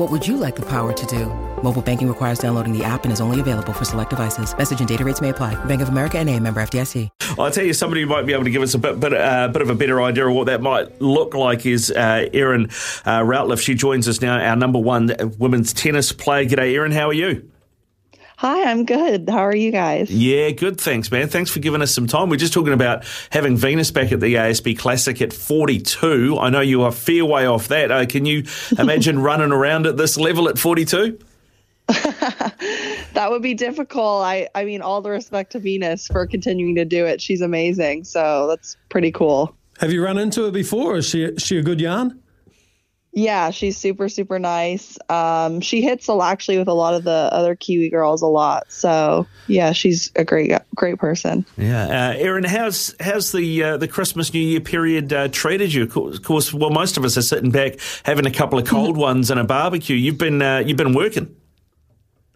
What would you like the power to do? Mobile banking requires downloading the app and is only available for select devices. Message and data rates may apply. Bank of America and a member FDIC. I'll tell you, somebody might be able to give us a bit, bit, uh, bit of a better idea of what that might look like is uh, Erin uh, Routliffe. She joins us now, our number one women's tennis player. G'day, Erin. How are you? Hi, I'm good. How are you guys? Yeah, good. Thanks, man. Thanks for giving us some time. We're just talking about having Venus back at the ASB Classic at 42. I know you are a fair way off that. Uh, can you imagine running around at this level at 42? that would be difficult. I, I mean, all the respect to Venus for continuing to do it. She's amazing. So that's pretty cool. Have you run into her before? Is she, is she a good yarn? Yeah, she's super, super nice. Um, she hits a, actually with a lot of the other Kiwi girls a lot. So yeah, she's a great, great person. Yeah, uh, Erin, how's how's the uh, the Christmas New Year period uh, treated you? Of course, well, most of us are sitting back having a couple of cold ones and a barbecue. You've been uh, you've been working.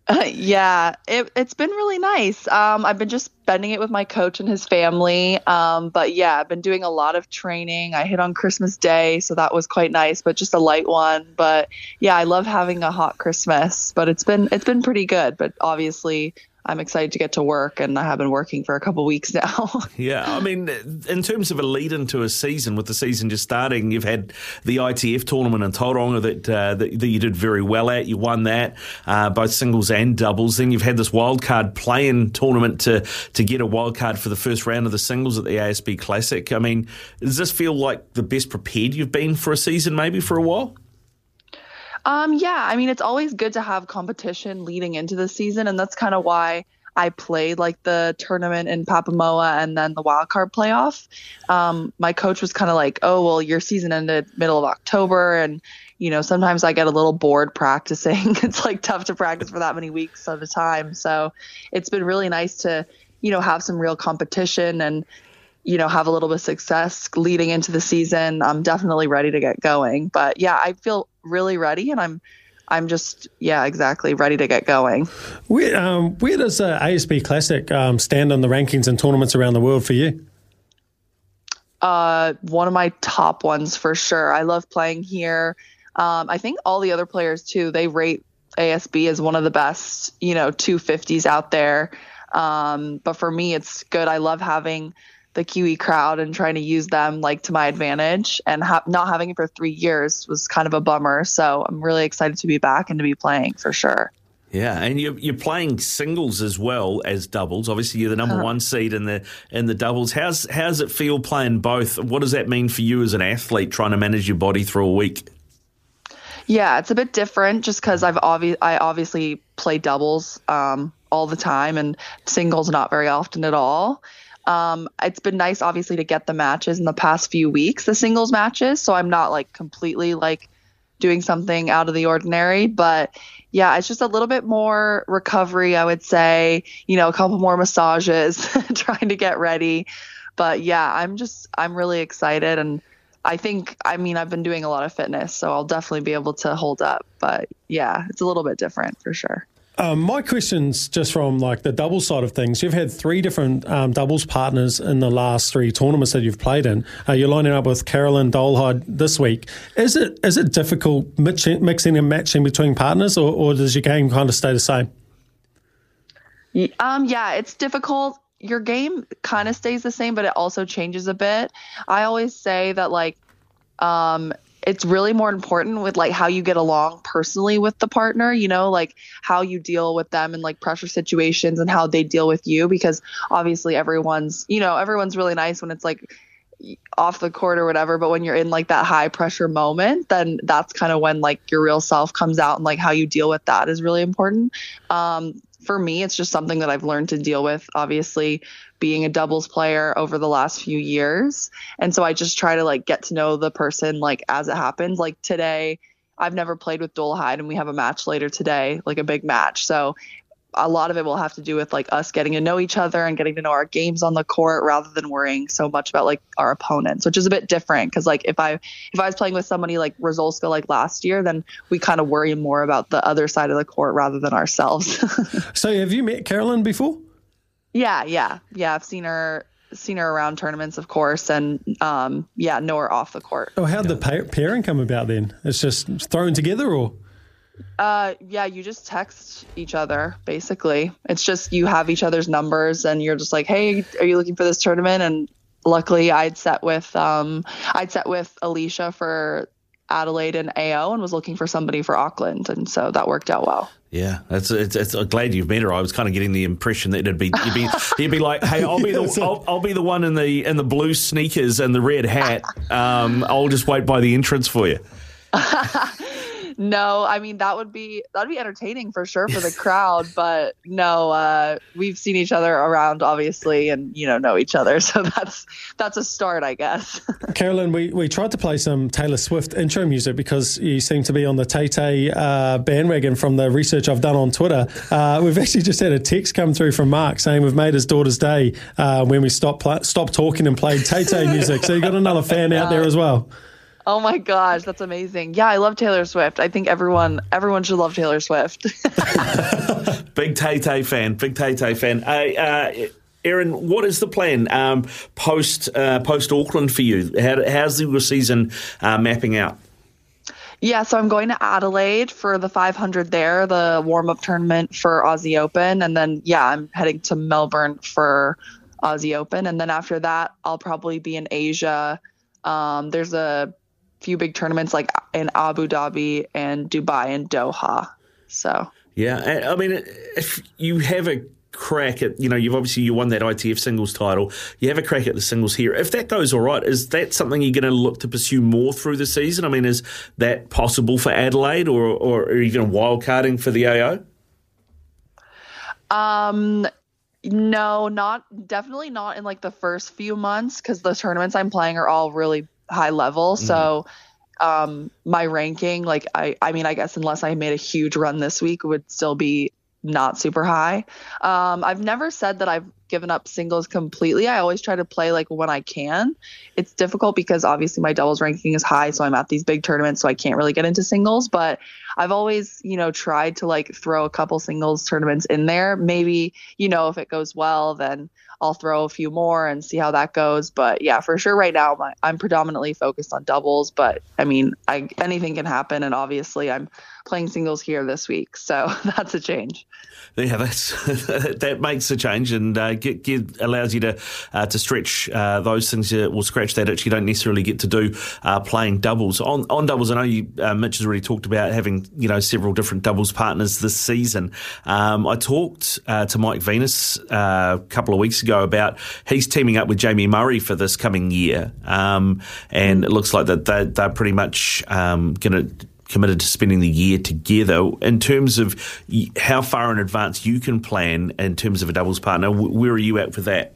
Uh, yeah, it, has been really nice. Um, I've been just spending it with my coach and his family. Um, but yeah, I've been doing a lot of training. I hit on Christmas Day, so that was quite nice, but just a light one. But yeah, I love having a hot Christmas. But it's been it's been pretty good. But obviously, I'm excited to get to work, and I have been working for a couple weeks now. yeah, I mean, in terms of a lead into a season, with the season just starting, you've had the ITF tournament in Tauranga that, uh, that, that you did very well at. You won that, uh, both singles and doubles. Then you've had this wildcard play-in tournament to to get a wildcard for the first round of the singles at the ASB Classic. I mean, does this feel like the best prepared you've been for a season, maybe for a while? Um, yeah, I mean, it's always good to have competition leading into the season, and that's kind of why I played like the tournament in Papamoa and then the wild card playoff. Um, my coach was kind of like, "Oh, well, your season ended middle of October, and you know, sometimes I get a little bored practicing. it's like tough to practice for that many weeks at a time. So it's been really nice to, you know, have some real competition and you know, have a little bit of success leading into the season, I'm definitely ready to get going. But yeah, I feel really ready and I'm I'm just yeah, exactly ready to get going. Where um, where does uh, ASB Classic um, stand on the rankings and tournaments around the world for you? Uh, one of my top ones for sure. I love playing here. Um, I think all the other players too. They rate ASB as one of the best, you know, 250s out there. Um, but for me, it's good. I love having the Kiwi crowd and trying to use them like to my advantage. And ha- not having it for three years was kind of a bummer. So I'm really excited to be back and to be playing for sure. Yeah, and you're, you're playing singles as well as doubles. Obviously, you're the number uh-huh. one seed in the in the doubles. How's how's it feel playing both? What does that mean for you as an athlete trying to manage your body through a week? Yeah, it's a bit different just because I've obvi- I obviously play doubles um, all the time and singles not very often at all. Um, it's been nice, obviously, to get the matches in the past few weeks, the singles matches. So I'm not like completely like doing something out of the ordinary. But yeah, it's just a little bit more recovery, I would say. You know, a couple more massages, trying to get ready. But yeah, I'm just, I'm really excited. And I think, I mean, I've been doing a lot of fitness, so I'll definitely be able to hold up. But yeah, it's a little bit different for sure. Um, my question's just from like the double side of things. You've had three different um, doubles partners in the last three tournaments that you've played in. Uh, you're lining up with Carolyn Dolehide this week. Is it is it difficult mixing and matching between partners, or, or does your game kind of stay the same? Um, yeah, it's difficult. Your game kind of stays the same, but it also changes a bit. I always say that like um, it's really more important with like how you get along personally with the partner, you know, like how you deal with them in like pressure situations and how they deal with you because obviously everyone's, you know, everyone's really nice when it's like off the court or whatever but when you're in like that high pressure moment then that's kind of when like your real self comes out and like how you deal with that is really important. Um, for me it's just something that i've learned to deal with obviously being a doubles player over the last few years and so i just try to like get to know the person like as it happens like today I've never played with Dolehide and we have a match later today, like a big match. So a lot of it will have to do with like us getting to know each other and getting to know our games on the court rather than worrying so much about like our opponents, which is a bit different because like if I if I was playing with somebody like Rosolska like last year, then we kind of worry more about the other side of the court rather than ourselves. so have you met Carolyn before? Yeah, yeah, yeah. I've seen her seen her around tournaments, of course, and um, yeah, know her off the court. Oh, how'd the pairing come about then? It's just thrown together, or? Uh, yeah, you just text each other basically. It's just you have each other's numbers and you're just like, "Hey, are you looking for this tournament?" And luckily, I'd set with um, I'd set with Alicia for Adelaide and AO and was looking for somebody for Auckland, and so that worked out well. Yeah, it's, it's, it's I'm glad you've met her. I was kind of getting the impression that it'd be you'd be you'd be like, hey, I'll be the I'll, I'll, be the one in the in the blue sneakers and the red hat. Um, I'll just wait by the entrance for you. no, I mean that would be that'd be entertaining for sure for the crowd, but no, uh, we've seen each other around obviously, and you know know each other, so that's that's a start, I guess. Carolyn, we, we tried to play some Taylor Swift intro music because you seem to be on the Tay Tay uh, bandwagon from the research I've done on Twitter. Uh, we've actually just had a text come through from Mark saying we've made his daughter's day uh, when we stopped pl- stopped talking and played Tay Tay music. So you got another fan out there as well. Oh my gosh, that's amazing. Yeah, I love Taylor Swift. I think everyone everyone should love Taylor Swift. big Tay Tay fan, big Tay Tay fan. Uh, uh, Erin, what is the plan um, post uh, post Auckland for you? How, how's your season uh, mapping out? Yeah, so I'm going to Adelaide for the 500 there, the warm up tournament for Aussie Open, and then yeah, I'm heading to Melbourne for Aussie Open, and then after that, I'll probably be in Asia. Um, there's a few big tournaments like in Abu Dhabi and Dubai and Doha. So yeah, I mean, if you have a crack at you know you've obviously you won that ITF singles title. You have a crack at the singles here. If that goes all right is that something you're going to look to pursue more through the season? I mean is that possible for Adelaide or or even wild carding for the AO um no not definitely not in like the first few months because the tournaments I'm playing are all really high level. Mm-hmm. So um my ranking like I I mean I guess unless I made a huge run this week would still be not super high. Um I've never said that I've given up singles completely. I always try to play like when I can. It's difficult because obviously my doubles ranking is high so I'm at these big tournaments so I can't really get into singles, but I've always, you know, tried to like throw a couple singles tournaments in there. Maybe, you know, if it goes well then I'll throw a few more and see how that goes. But yeah, for sure, right now my, I'm predominantly focused on doubles. But I mean, I, anything can happen, and obviously I'm playing singles here this week, so that's a change. Yeah, that's that makes a change and uh, get, get, allows you to uh, to stretch uh, those things. That will scratch that itch you don't necessarily get to do uh, playing doubles on on doubles. I know you, uh, Mitch has already talked about having you know several different doubles partners this season. Um, I talked uh, to Mike Venus a couple of weeks ago about he's teaming up with Jamie Murray for this coming year, um, and it looks like that they're, they're pretty much um, going to committed to spending the year together. In terms of how far in advance you can plan in terms of a doubles partner, where are you at for that?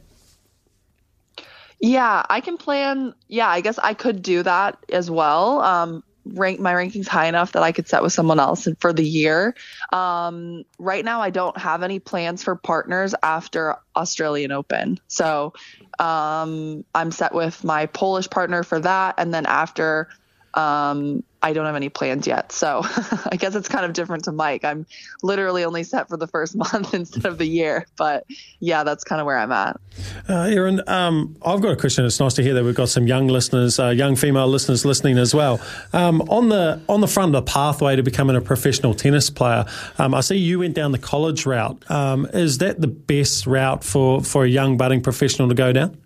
Yeah, I can plan. Yeah, I guess I could do that as well. Um, rank my rankings high enough that I could set with someone else for the year. Um, right now, I don't have any plans for partners after Australian Open, so um, I'm set with my Polish partner for that, and then after um, I don't have any plans yet. So I guess it's kind of different to Mike. I'm literally only set for the first month instead of the year. But yeah, that's kind of where I'm at. Uh, Erin, um, I've got a question. It's nice to hear that we've got some young listeners, uh, young female listeners listening as well. Um, on the on the front of the pathway to becoming a professional tennis player, um, I see you went down the college route. Um, is that the best route for, for a young budding professional to go down?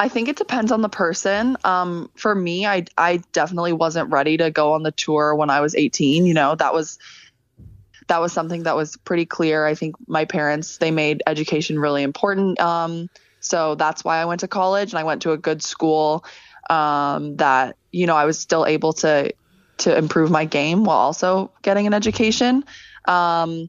I think it depends on the person. Um, for me, I I definitely wasn't ready to go on the tour when I was 18. You know, that was that was something that was pretty clear. I think my parents they made education really important. Um, so that's why I went to college and I went to a good school um, that you know I was still able to to improve my game while also getting an education. Um,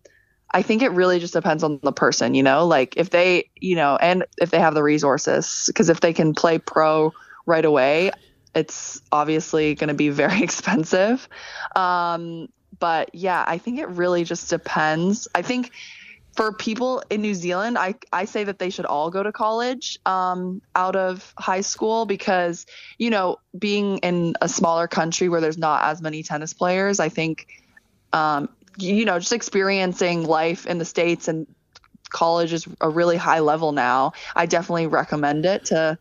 I think it really just depends on the person, you know, like if they, you know, and if they have the resources, because if they can play pro right away, it's obviously going to be very expensive. Um, but yeah, I think it really just depends. I think for people in New Zealand, I, I say that they should all go to college um, out of high school because, you know, being in a smaller country where there's not as many tennis players, I think um, you know, just experiencing life in the States and college is a really high level now. I definitely recommend it to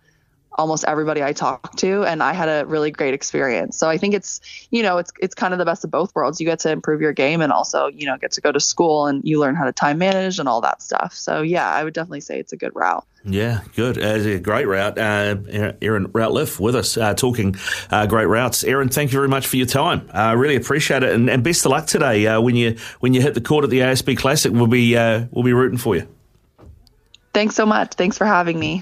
almost everybody I talk to and I had a really great experience. So I think it's, you know, it's it's kind of the best of both worlds. You get to improve your game and also, you know, get to go to school and you learn how to time manage and all that stuff. So yeah, I would definitely say it's a good route. Yeah, good. Uh, it's a great route. Uh, Erin Routliffe with us uh, talking uh, great routes. Erin, thank you very much for your time. I uh, really appreciate it, and, and, best of luck today uh, when you when you hit the court at the ASB Classic. We'll be we'll be rooting for you. Thanks so much. Thanks for having me.